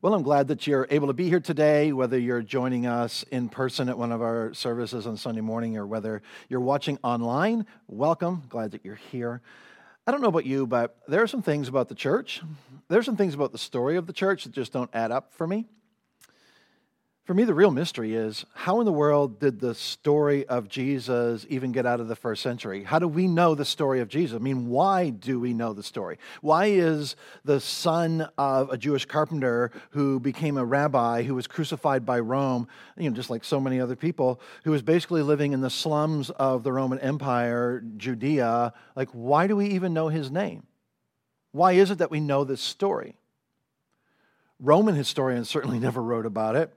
Well, I'm glad that you're able to be here today, whether you're joining us in person at one of our services on Sunday morning or whether you're watching online. Welcome. Glad that you're here. I don't know about you, but there are some things about the church. There are some things about the story of the church that just don't add up for me. For me, the real mystery is how in the world did the story of Jesus even get out of the first century? How do we know the story of Jesus? I mean, why do we know the story? Why is the son of a Jewish carpenter who became a rabbi who was crucified by Rome, you know, just like so many other people, who was basically living in the slums of the Roman Empire, Judea, like, why do we even know his name? Why is it that we know this story? Roman historians certainly never wrote about it.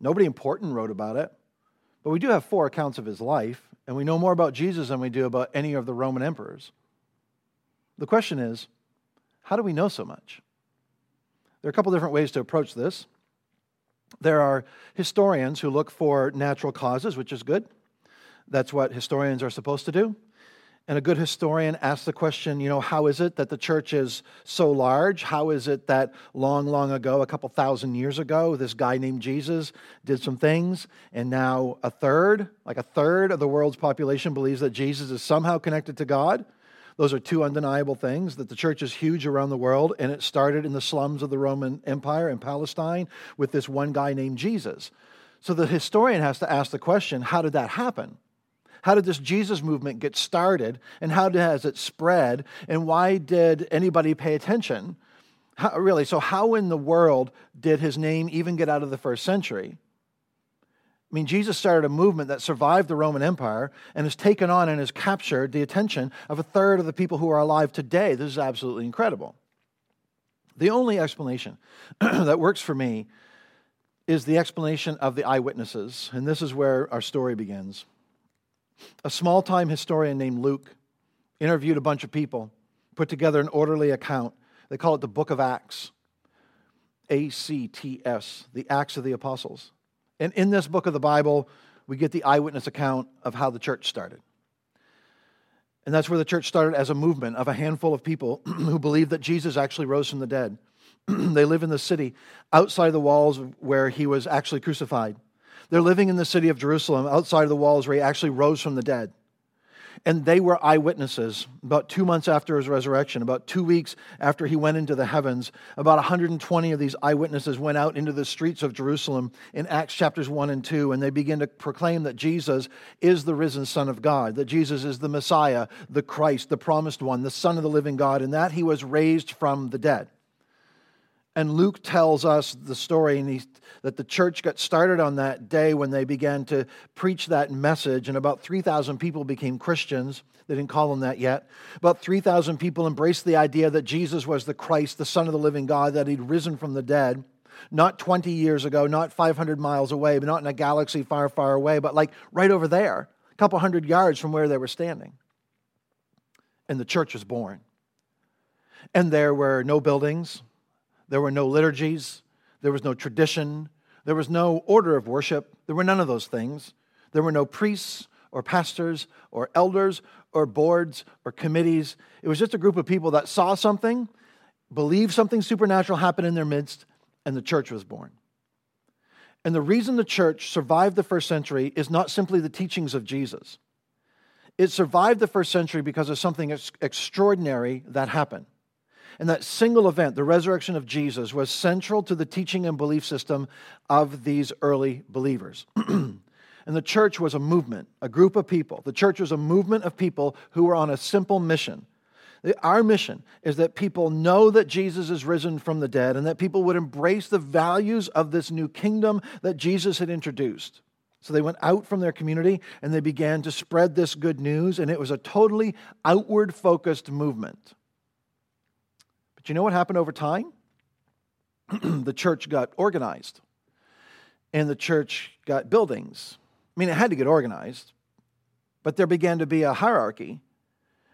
Nobody important wrote about it. But we do have four accounts of his life, and we know more about Jesus than we do about any of the Roman emperors. The question is how do we know so much? There are a couple different ways to approach this. There are historians who look for natural causes, which is good. That's what historians are supposed to do. And a good historian asks the question, you know, how is it that the church is so large? How is it that long, long ago, a couple thousand years ago, this guy named Jesus did some things, and now a third, like a third of the world's population believes that Jesus is somehow connected to God? Those are two undeniable things that the church is huge around the world, and it started in the slums of the Roman Empire in Palestine with this one guy named Jesus. So the historian has to ask the question how did that happen? How did this Jesus movement get started? And how has it spread? And why did anybody pay attention? How, really, so how in the world did his name even get out of the first century? I mean, Jesus started a movement that survived the Roman Empire and has taken on and has captured the attention of a third of the people who are alive today. This is absolutely incredible. The only explanation that works for me is the explanation of the eyewitnesses. And this is where our story begins. A small time historian named Luke interviewed a bunch of people, put together an orderly account. They call it the Book of Acts. A C T S, the Acts of the Apostles. And in this book of the Bible, we get the eyewitness account of how the church started. And that's where the church started as a movement of a handful of people who believed that Jesus actually rose from the dead. they live in the city outside the walls where he was actually crucified. They're living in the city of Jerusalem, outside of the walls where he actually rose from the dead. And they were eyewitnesses about two months after his resurrection, about two weeks after he went into the heavens. About 120 of these eyewitnesses went out into the streets of Jerusalem in Acts chapters 1 and 2, and they begin to proclaim that Jesus is the risen Son of God, that Jesus is the Messiah, the Christ, the promised one, the Son of the living God, and that he was raised from the dead. And Luke tells us the story he, that the church got started on that day when they began to preach that message, and about 3,000 people became Christians. They didn't call them that yet. About 3,000 people embraced the idea that Jesus was the Christ, the Son of the living God, that he'd risen from the dead. Not 20 years ago, not 500 miles away, but not in a galaxy far, far away, but like right over there, a couple hundred yards from where they were standing. And the church was born. And there were no buildings, there were no liturgies. There was no tradition. There was no order of worship. There were none of those things. There were no priests or pastors or elders or boards or committees. It was just a group of people that saw something, believed something supernatural happened in their midst, and the church was born. And the reason the church survived the first century is not simply the teachings of Jesus. It survived the first century because of something extraordinary that happened. And that single event, the resurrection of Jesus, was central to the teaching and belief system of these early believers. and the church was a movement, a group of people. The church was a movement of people who were on a simple mission. Our mission is that people know that Jesus is risen from the dead and that people would embrace the values of this new kingdom that Jesus had introduced. So they went out from their community and they began to spread this good news, and it was a totally outward focused movement. Do you know what happened over time? the church got organized and the church got buildings. I mean, it had to get organized, but there began to be a hierarchy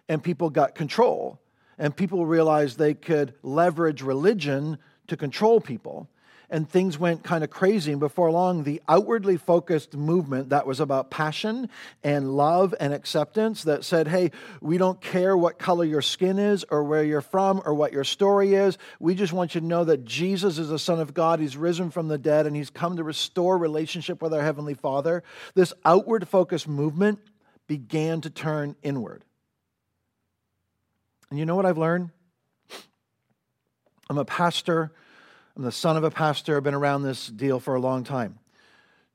and people got control and people realized they could leverage religion to control people and things went kind of crazy. And before long, the outwardly focused movement that was about passion and love and acceptance that said, hey, we don't care what color your skin is or where you're from or what your story is. We just want you to know that Jesus is the Son of God. He's risen from the dead and he's come to restore relationship with our Heavenly Father. This outward focused movement began to turn inward. And you know what I've learned? I'm a pastor I'm the son of a pastor. I've been around this deal for a long time.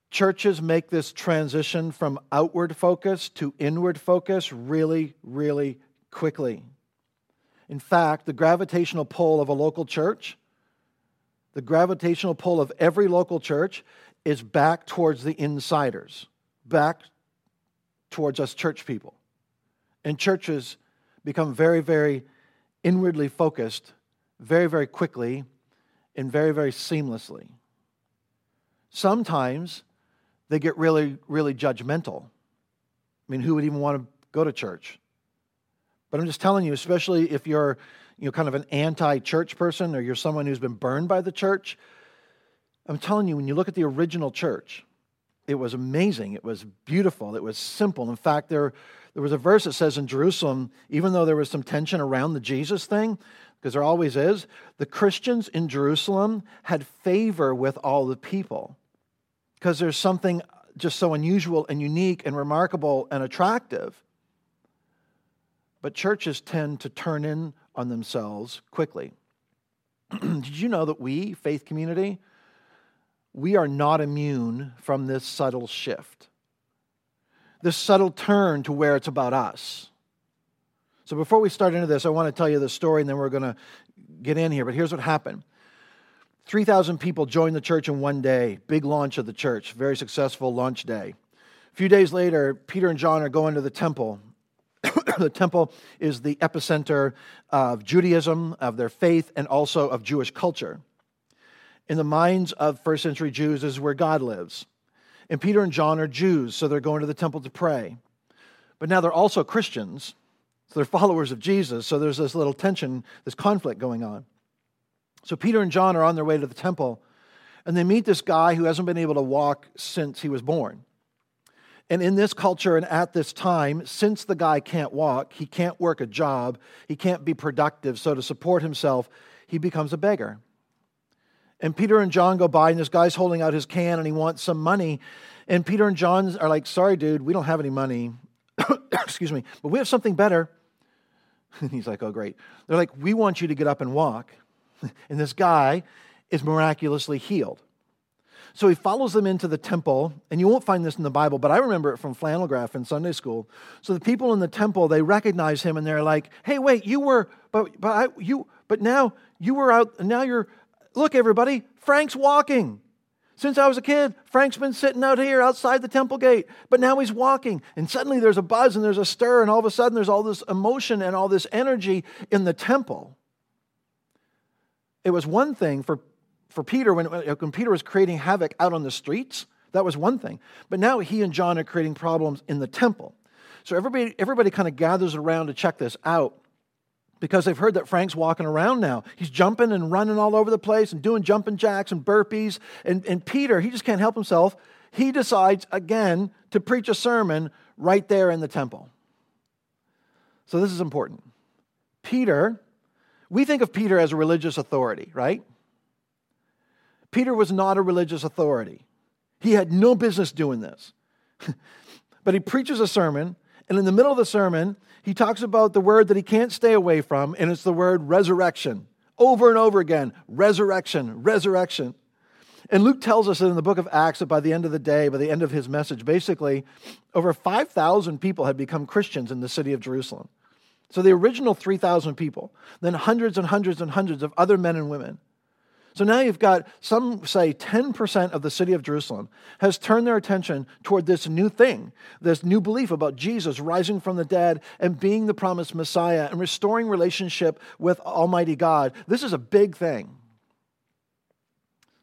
Churches make this transition from outward focus to inward focus really, really quickly. In fact, the gravitational pull of a local church, the gravitational pull of every local church, is back towards the insiders, back towards us church people. And churches become very, very inwardly focused very, very quickly and very, very seamlessly. Sometimes they get really, really judgmental. I mean, who would even want to go to church? But I'm just telling you, especially if you're you know, kind of an anti church person or you're someone who's been burned by the church, I'm telling you, when you look at the original church, it was amazing. It was beautiful. It was simple. In fact, there, there was a verse that says in Jerusalem, even though there was some tension around the Jesus thing, because there always is, the Christians in Jerusalem had favor with all the people because there's something just so unusual and unique and remarkable and attractive. But churches tend to turn in on themselves quickly. Did you know that we, faith community, we are not immune from this subtle shift, this subtle turn to where it's about us? So before we start into this, I want to tell you the story and then we're going to get in here. But here's what happened 3,000 people joined the church in one day. Big launch of the church, very successful launch day. A few days later, Peter and John are going to the temple. the temple is the epicenter of Judaism, of their faith, and also of Jewish culture. In the minds of first century Jews, is where God lives. And Peter and John are Jews, so they're going to the temple to pray. But now they're also Christians, so they're followers of Jesus. So there's this little tension, this conflict going on. So Peter and John are on their way to the temple, and they meet this guy who hasn't been able to walk since he was born. And in this culture and at this time, since the guy can't walk, he can't work a job, he can't be productive, so to support himself, he becomes a beggar. And Peter and John go by, and this guy's holding out his can and he wants some money. And Peter and John are like, Sorry, dude, we don't have any money. Excuse me, but we have something better. And he's like, Oh, great. They're like, We want you to get up and walk. And this guy is miraculously healed. So he follows them into the temple, and you won't find this in the Bible, but I remember it from flannel graph in Sunday school. So the people in the temple, they recognize him and they're like, Hey, wait, you were, but, but, I, you, but now you were out, and now you're, look, everybody, Frank's walking. Since I was a kid, Frank's been sitting out here outside the temple gate, but now he's walking. And suddenly there's a buzz and there's a stir, and all of a sudden there's all this emotion and all this energy in the temple. It was one thing for, for Peter when, when Peter was creating havoc out on the streets, that was one thing. But now he and John are creating problems in the temple. So everybody, everybody kind of gathers around to check this out because they've heard that Frank's walking around now. He's jumping and running all over the place and doing jumping jacks and burpees. And, and Peter, he just can't help himself. He decides again to preach a sermon right there in the temple. So this is important. Peter, we think of Peter as a religious authority, right? Peter was not a religious authority. He had no business doing this. but he preaches a sermon, and in the middle of the sermon, he talks about the word that he can't stay away from, and it's the word resurrection. Over and over again resurrection, resurrection. And Luke tells us that in the book of Acts that by the end of the day, by the end of his message, basically over 5,000 people had become Christians in the city of Jerusalem. So the original 3,000 people, then hundreds and hundreds and hundreds of other men and women so now you've got some say 10% of the city of Jerusalem has turned their attention toward this new thing, this new belief about Jesus rising from the dead and being the promised Messiah and restoring relationship with Almighty God. This is a big thing.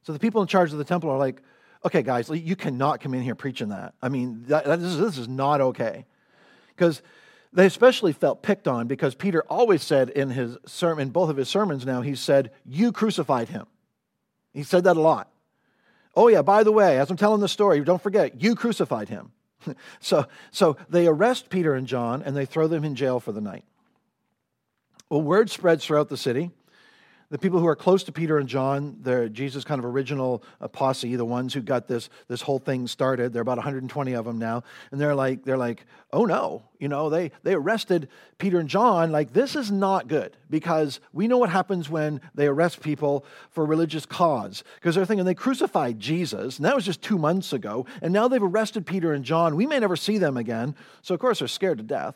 So the people in charge of the temple are like, okay, guys, you cannot come in here preaching that. I mean, that, that, this, is, this is not okay. Because they especially felt picked on because Peter always said in his sermon, both of his sermons now, he said, You crucified him. He said that a lot. Oh, yeah, by the way, as I'm telling the story, don't forget, you crucified him. so, so they arrest Peter and John and they throw them in jail for the night. Well, word spreads throughout the city the people who are close to Peter and John, they're Jesus' kind of original uh, posse, the ones who got this, this whole thing started. There are about 120 of them now. And they're like, they're like, oh no, you know, they, they arrested Peter and John. Like, this is not good because we know what happens when they arrest people for religious cause. Because they're thinking they crucified Jesus, and that was just two months ago. And now they've arrested Peter and John. We may never see them again. So, of course, they're scared to death.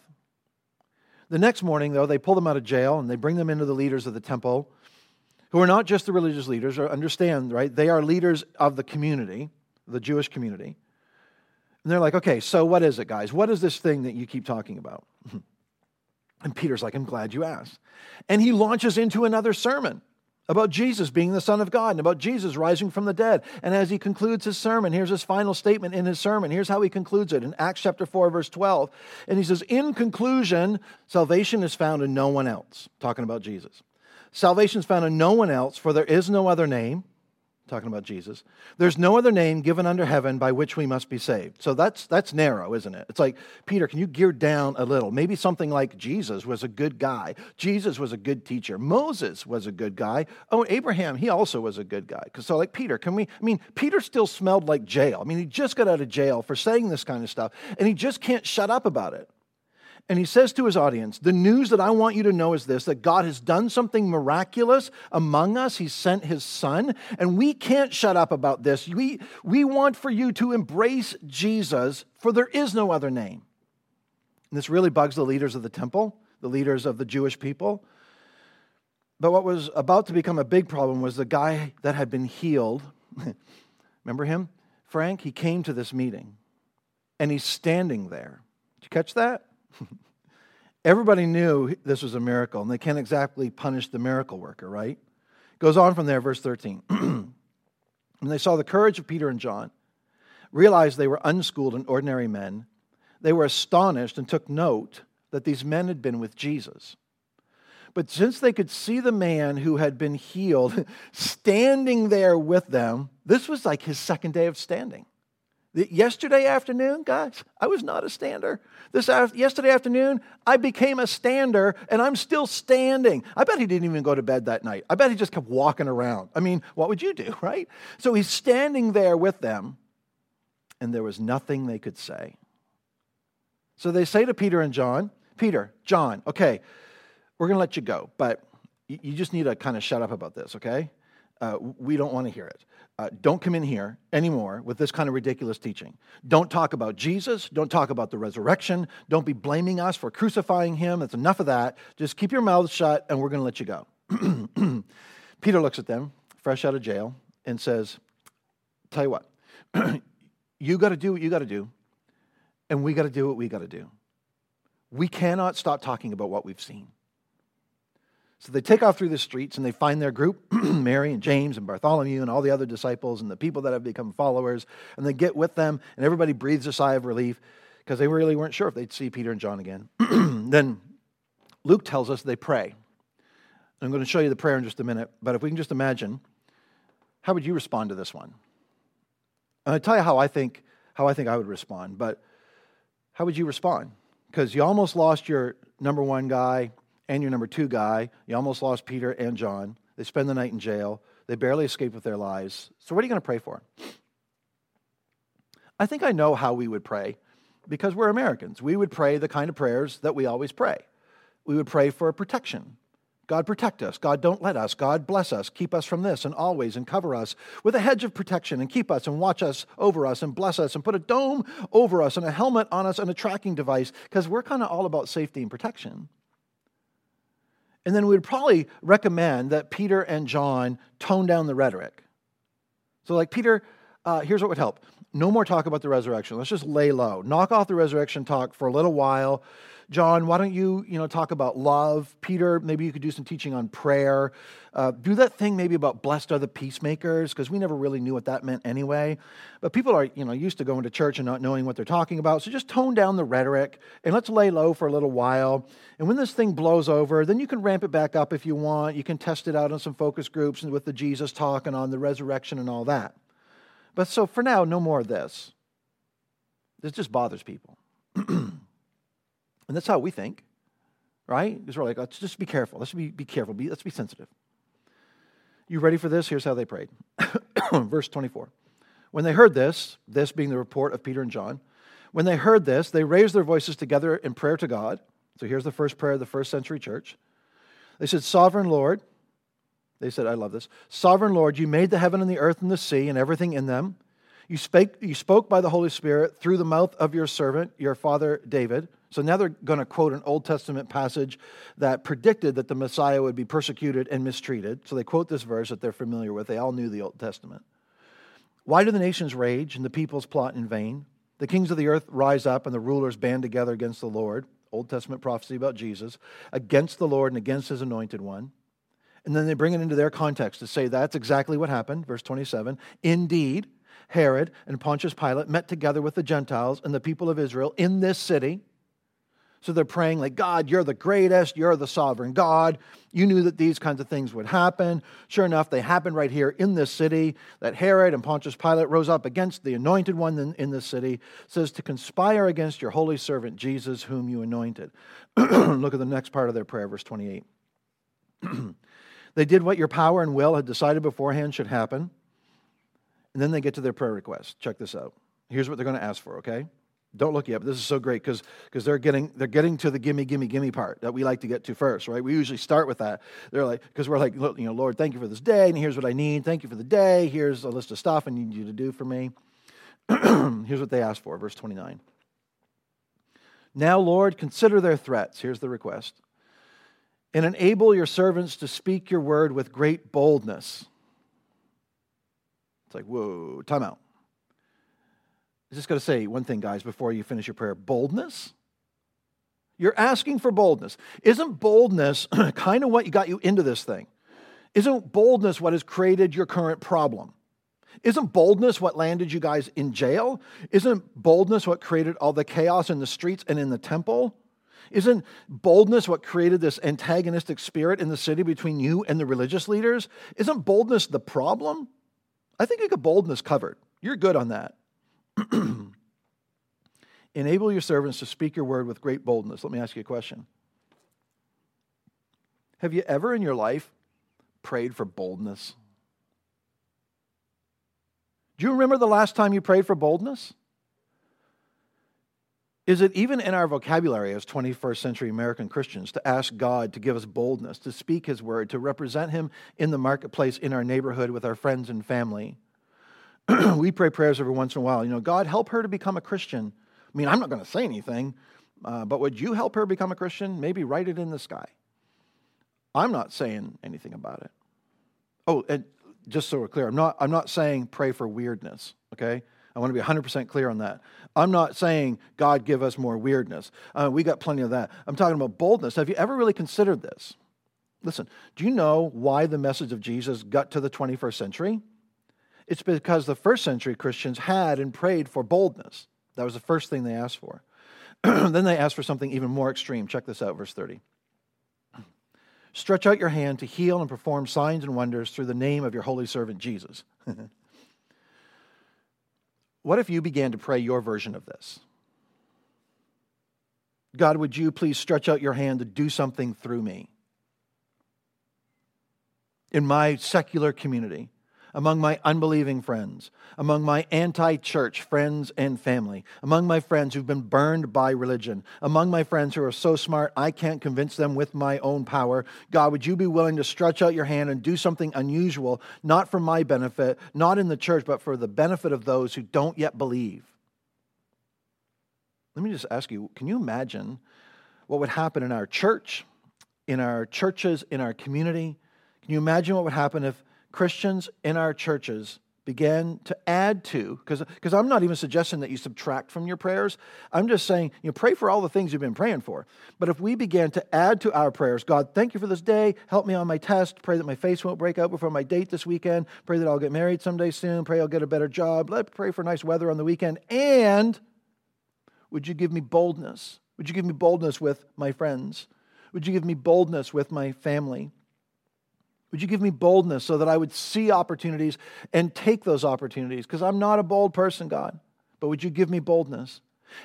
The next morning, though, they pull them out of jail and they bring them into the leaders of the temple who are not just the religious leaders, or understand, right? They are leaders of the community, the Jewish community. And they're like, okay, so what is it, guys? What is this thing that you keep talking about? And Peter's like, I'm glad you asked. And he launches into another sermon about Jesus being the Son of God and about Jesus rising from the dead. And as he concludes his sermon, here's his final statement in his sermon. Here's how he concludes it in Acts chapter 4, verse 12. And he says, In conclusion, salvation is found in no one else, talking about Jesus. Salvation is found in no one else, for there is no other name, talking about Jesus. There's no other name given under heaven by which we must be saved. So that's that's narrow, isn't it? It's like, Peter, can you gear down a little? Maybe something like Jesus was a good guy. Jesus was a good teacher. Moses was a good guy. Oh, Abraham, he also was a good guy. So like Peter, can we I mean, Peter still smelled like jail. I mean, he just got out of jail for saying this kind of stuff, and he just can't shut up about it. And he says to his audience, The news that I want you to know is this that God has done something miraculous among us. He sent his son, and we can't shut up about this. We, we want for you to embrace Jesus, for there is no other name. And this really bugs the leaders of the temple, the leaders of the Jewish people. But what was about to become a big problem was the guy that had been healed. Remember him? Frank, he came to this meeting and he's standing there. Did you catch that? Everybody knew this was a miracle, and they can't exactly punish the miracle worker, right? Goes on from there, verse 13. and they saw the courage of Peter and John, realized they were unschooled and ordinary men. They were astonished and took note that these men had been with Jesus. But since they could see the man who had been healed standing there with them, this was like his second day of standing. Yesterday afternoon, guys, I was not a stander. This yesterday afternoon, I became a stander and I'm still standing. I bet he didn't even go to bed that night. I bet he just kept walking around. I mean, what would you do, right? So he's standing there with them and there was nothing they could say. So they say to Peter and John, Peter, John, okay, we're going to let you go, but you just need to kind of shut up about this, okay? Uh, we don't want to hear it uh, don't come in here anymore with this kind of ridiculous teaching. Don't talk about Jesus. Don't talk about the resurrection. Don't be blaming us for crucifying him. That's enough of that. Just keep your mouths shut and we're going to let you go. Peter looks at them, fresh out of jail, and says, Tell you what, you got to do what you got to do, and we got to do what we got to do. We cannot stop talking about what we've seen. So they take off through the streets and they find their group, Mary and James and Bartholomew and all the other disciples and the people that have become followers, and they get with them, and everybody breathes a sigh of relief because they really weren't sure if they'd see Peter and John again. then Luke tells us they pray. I'm going to show you the prayer in just a minute, but if we can just imagine, how would you respond to this one? And I'll tell you how I think how I think I would respond, but how would you respond? Because you almost lost your number one guy, and your number two guy. You almost lost Peter and John. They spend the night in jail. They barely escape with their lives. So, what are you going to pray for? I think I know how we would pray because we're Americans. We would pray the kind of prayers that we always pray. We would pray for protection. God, protect us. God, don't let us. God, bless us. Keep us from this and always and cover us with a hedge of protection and keep us and watch us over us and bless us and put a dome over us and a helmet on us and a tracking device because we're kind of all about safety and protection. And then we'd probably recommend that Peter and John tone down the rhetoric. So, like, Peter, uh, here's what would help no more talk about the resurrection. Let's just lay low. Knock off the resurrection talk for a little while. John, why don't you, you know, talk about love? Peter, maybe you could do some teaching on prayer. Uh, do that thing maybe about blessed are the peacemakers, because we never really knew what that meant anyway. But people are, you know, used to going to church and not knowing what they're talking about. So just tone down the rhetoric and let's lay low for a little while. And when this thing blows over, then you can ramp it back up if you want. You can test it out on some focus groups and with the Jesus talk and on the resurrection and all that. But so for now, no more of this. This just bothers people. and that's how we think, right? Because we're like, let's just be careful. Let's be, be careful. Be, let's be sensitive. You ready for this? Here's how they prayed. Verse 24. When they heard this, this being the report of Peter and John, when they heard this, they raised their voices together in prayer to God. So here's the first prayer of the first century church. They said, Sovereign Lord, they said, I love this. Sovereign Lord, you made the heaven and the earth and the sea and everything in them. You, spake, you spoke by the Holy Spirit through the mouth of your servant, your father David. So now they're going to quote an Old Testament passage that predicted that the Messiah would be persecuted and mistreated. So they quote this verse that they're familiar with. They all knew the Old Testament. Why do the nations rage and the peoples plot in vain? The kings of the earth rise up and the rulers band together against the Lord. Old Testament prophecy about Jesus, against the Lord and against his anointed one. And then they bring it into their context to say that's exactly what happened. Verse 27 Indeed, Herod and Pontius Pilate met together with the Gentiles and the people of Israel in this city. So they're praying, like, God, you're the greatest, you're the sovereign God. You knew that these kinds of things would happen. Sure enough, they happened right here in this city. That Herod and Pontius Pilate rose up against the anointed one in, in this city, says to conspire against your holy servant Jesus, whom you anointed. Look at the next part of their prayer, verse 28. They did what your power and will had decided beforehand should happen. And then they get to their prayer request. Check this out. Here's what they're going to ask for, okay? Don't look yet, but this is so great because they're getting they're getting to the gimme, gimme, gimme part that we like to get to first, right? We usually start with that. They're like, because we're like, you know, Lord, thank you for this day, and here's what I need. Thank you for the day. Here's a list of stuff I need you to do for me. here's what they ask for, verse 29. Now, Lord, consider their threats. Here's the request and enable your servants to speak your word with great boldness. It's like, whoa, time out. I just got to say one thing, guys, before you finish your prayer boldness? You're asking for boldness. Isn't boldness kind of what got you into this thing? Isn't boldness what has created your current problem? Isn't boldness what landed you guys in jail? Isn't boldness what created all the chaos in the streets and in the temple? Isn't boldness what created this antagonistic spirit in the city between you and the religious leaders? Isn't boldness the problem? I think you got boldness covered. You're good on that. Enable your servants to speak your word with great boldness. Let me ask you a question. Have you ever in your life prayed for boldness? Do you remember the last time you prayed for boldness? Is it even in our vocabulary as 21st century American Christians to ask God to give us boldness, to speak His word, to represent Him in the marketplace, in our neighborhood, with our friends and family? we pray prayers every once in a while. You know, God, help her to become a Christian. I mean, I'm not going to say anything, uh, but would you help her become a Christian? Maybe write it in the sky. I'm not saying anything about it. Oh, and just so we're clear, I'm not, I'm not saying pray for weirdness, okay? I want to be 100% clear on that. I'm not saying, God, give us more weirdness. Uh, we got plenty of that. I'm talking about boldness. Have you ever really considered this? Listen, do you know why the message of Jesus got to the 21st century? It's because the first century Christians had and prayed for boldness. That was the first thing they asked for. then they asked for something even more extreme. Check this out, verse 30. Stretch out your hand to heal and perform signs and wonders through the name of your holy servant Jesus. What if you began to pray your version of this? God, would you please stretch out your hand to do something through me? In my secular community, among my unbelieving friends, among my anti church friends and family, among my friends who've been burned by religion, among my friends who are so smart I can't convince them with my own power. God, would you be willing to stretch out your hand and do something unusual, not for my benefit, not in the church, but for the benefit of those who don't yet believe? Let me just ask you can you imagine what would happen in our church, in our churches, in our community? Can you imagine what would happen if Christians in our churches began to add to, because I'm not even suggesting that you subtract from your prayers. I'm just saying, you know, pray for all the things you've been praying for. But if we began to add to our prayers, God, thank you for this day. Help me on my test. Pray that my face won't break out before my date this weekend. Pray that I'll get married someday soon. Pray I'll get a better job. Let pray for nice weather on the weekend. And would you give me boldness? Would you give me boldness with my friends? Would you give me boldness with my family? Would you give me boldness so that I would see opportunities and take those opportunities? Because I'm not a bold person, God, but would you give me boldness?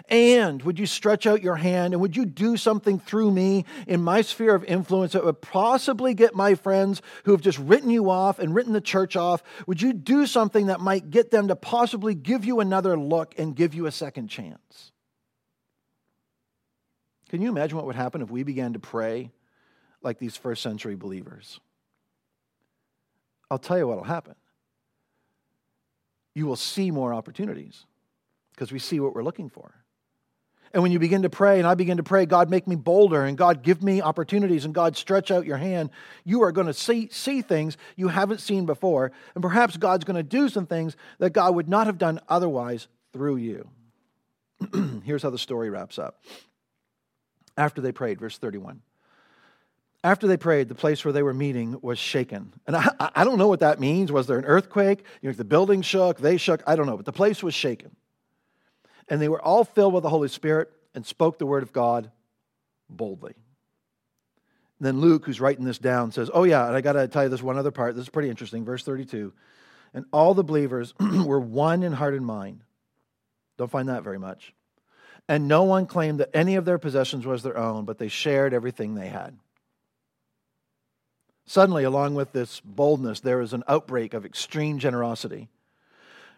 And would you stretch out your hand and would you do something through me in my sphere of influence that would possibly get my friends who have just written you off and written the church off? Would you do something that might get them to possibly give you another look and give you a second chance? Can you imagine what would happen if we began to pray like these first century believers? I'll tell you what will happen. You will see more opportunities because we see what we're looking for. And when you begin to pray, and I begin to pray, God, make me bolder, and God, give me opportunities, and God, stretch out your hand, you are going to see, see things you haven't seen before. And perhaps God's going to do some things that God would not have done otherwise through you. Here's how the story wraps up. After they prayed, verse 31 after they prayed, the place where they were meeting was shaken. And I, I don't know what that means. Was there an earthquake? You know, the building shook, they shook, I don't know, but the place was shaken. And they were all filled with the Holy Spirit and spoke the word of God boldly. And then Luke, who's writing this down, says, Oh, yeah, and I got to tell you this one other part. This is pretty interesting. Verse 32. And all the believers were one in heart and mind. Don't find that very much. And no one claimed that any of their possessions was their own, but they shared everything they had. Suddenly, along with this boldness, there is an outbreak of extreme generosity.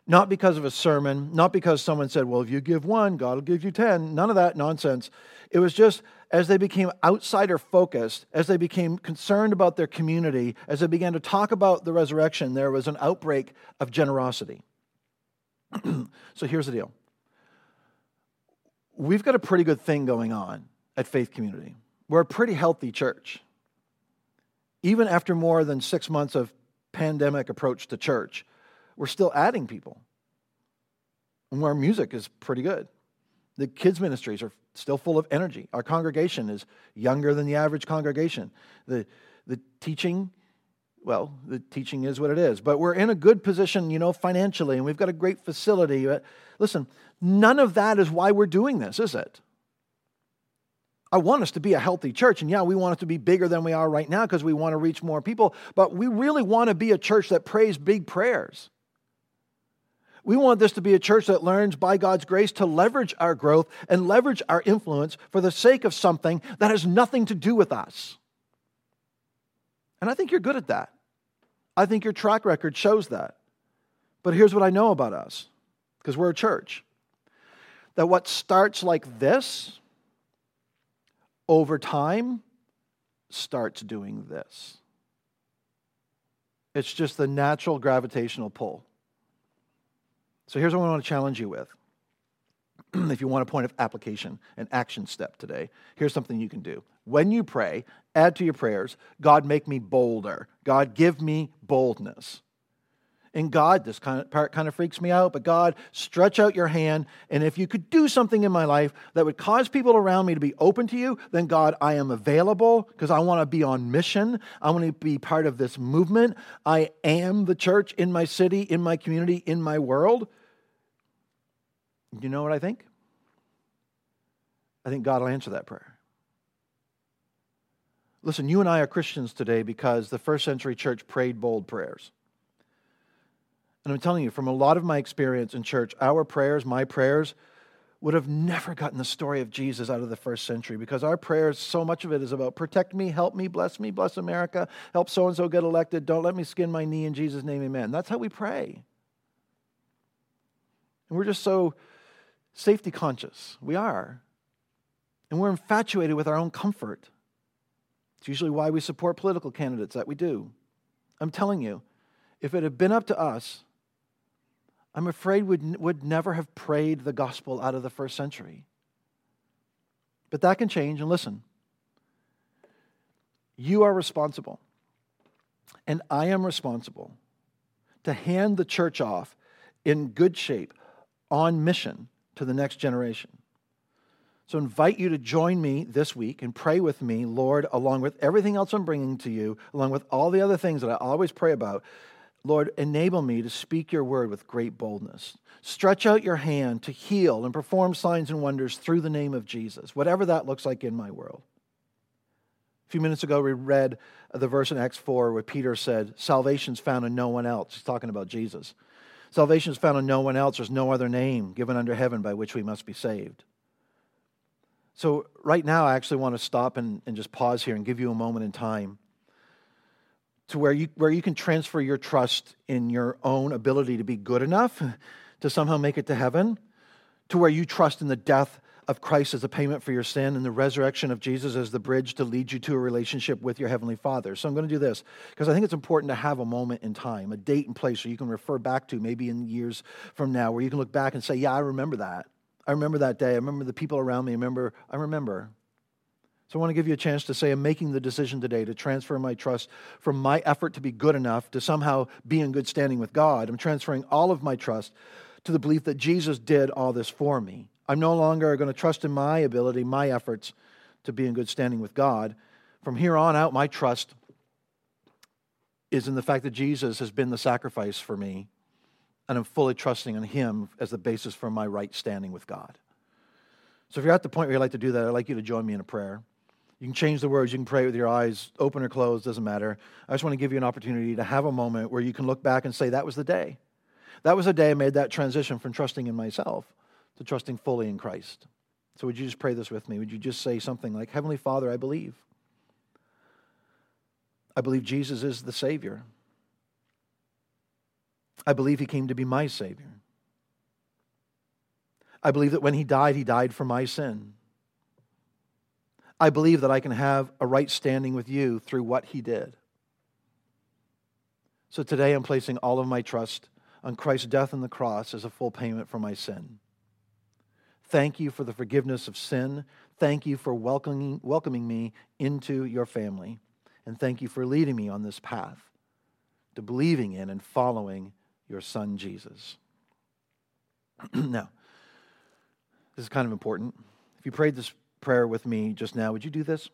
Not because of a sermon, not because someone said, Well, if you give one, God will give you 10. None of that nonsense. It was just as they became outsider focused, as they became concerned about their community, as they began to talk about the resurrection, there was an outbreak of generosity. so here's the deal we've got a pretty good thing going on at Faith Community. We're a pretty healthy church even after more than six months of pandemic approach to church, we're still adding people. And our music is pretty good. The kids' ministries are still full of energy. Our congregation is younger than the average congregation. The, the teaching, well, the teaching is what it is. But we're in a good position, you know, financially, and we've got a great facility. But listen, none of that is why we're doing this, is it? I want us to be a healthy church. And yeah, we want it to be bigger than we are right now because we want to reach more people. But we really want to be a church that prays big prayers. We want this to be a church that learns by God's grace to leverage our growth and leverage our influence for the sake of something that has nothing to do with us. And I think you're good at that. I think your track record shows that. But here's what I know about us because we're a church that what starts like this over time starts doing this. It's just the natural gravitational pull. So here's what I want to challenge you with. if you want a point of application, an action step today, here's something you can do. When you pray, add to your prayers God, make me bolder. God, give me boldness. And God, this kind of part kind of freaks me out, but God, stretch out your hand. And if you could do something in my life that would cause people around me to be open to you, then God, I am available because I want to be on mission. I want to be part of this movement. I am the church in my city, in my community, in my world. You know what I think? I think God will answer that prayer. Listen, you and I are Christians today because the first century church prayed bold prayers. And I'm telling you, from a lot of my experience in church, our prayers, my prayers, would have never gotten the story of Jesus out of the first century because our prayers, so much of it is about protect me, help me, bless me, bless America, help so and so get elected, don't let me skin my knee in Jesus' name, amen. That's how we pray. And we're just so safety conscious. We are. And we're infatuated with our own comfort. It's usually why we support political candidates that we do. I'm telling you, if it had been up to us, I'm afraid would, would never have prayed the gospel out of the first century. But that can change. And listen, you are responsible, and I am responsible to hand the church off in good shape, on mission to the next generation. So, invite you to join me this week and pray with me, Lord, along with everything else I'm bringing to you, along with all the other things that I always pray about. Lord, enable me to speak your word with great boldness. Stretch out your hand to heal and perform signs and wonders through the name of Jesus, whatever that looks like in my world. A few minutes ago, we read the verse in Acts 4 where Peter said, Salvation's found in no one else. He's talking about Jesus. Salvation is found in no one else. There's no other name given under heaven by which we must be saved. So, right now, I actually want to stop and, and just pause here and give you a moment in time to where you, where you can transfer your trust in your own ability to be good enough to somehow make it to heaven, to where you trust in the death of Christ as a payment for your sin and the resurrection of Jesus as the bridge to lead you to a relationship with your Heavenly Father. So I'm going to do this because I think it's important to have a moment in time, a date and place where you can refer back to maybe in years from now, where you can look back and say, Yeah, I remember that. I remember that day. I remember the people around me. I remember, I remember. So I want to give you a chance to say, I'm making the decision today to transfer my trust from my effort to be good enough to somehow be in good standing with God. I'm transferring all of my trust to the belief that Jesus did all this for me. I'm no longer going to trust in my ability, my efforts to be in good standing with God. From here on out, my trust is in the fact that Jesus has been the sacrifice for me, and I'm fully trusting in Him as the basis for my right standing with God. So if you're at the point where you'd like to do that, I'd like you to join me in a prayer. You can change the words, you can pray with your eyes open or closed, doesn't matter. I just want to give you an opportunity to have a moment where you can look back and say, That was the day. That was the day I made that transition from trusting in myself to trusting fully in Christ. So, would you just pray this with me? Would you just say something like, Heavenly Father, I believe. I believe Jesus is the Savior. I believe He came to be my Savior. I believe that when He died, He died for my sin. I believe that I can have a right standing with you through what he did. So today I'm placing all of my trust on Christ's death on the cross as a full payment for my sin. Thank you for the forgiveness of sin. Thank you for welcoming, welcoming me into your family. And thank you for leading me on this path to believing in and following your son, Jesus. now, this is kind of important. If you prayed this prayer with me just now, would you do this?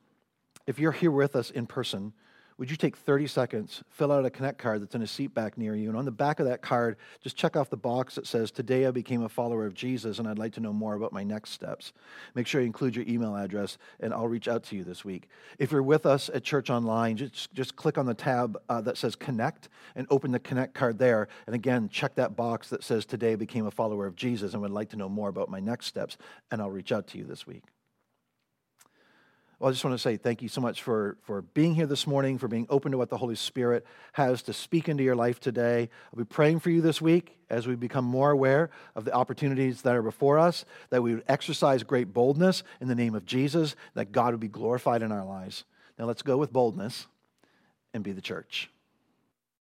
If you're here with us in person, would you take 30 seconds, fill out a Connect card that's in a seat back near you, and on the back of that card, just check off the box that says, Today I became a follower of Jesus and I'd like to know more about my next steps. Make sure you include your email address, and I'll reach out to you this week. If you're with us at Church Online, just, just click on the tab uh, that says Connect and open the Connect card there. And again, check that box that says, Today I became a follower of Jesus and would like to know more about my next steps, and I'll reach out to you this week. Well, I just want to say thank you so much for, for being here this morning, for being open to what the Holy Spirit has to speak into your life today. I'll be praying for you this week as we become more aware of the opportunities that are before us, that we would exercise great boldness in the name of Jesus, that God would be glorified in our lives. Now let's go with boldness and be the church.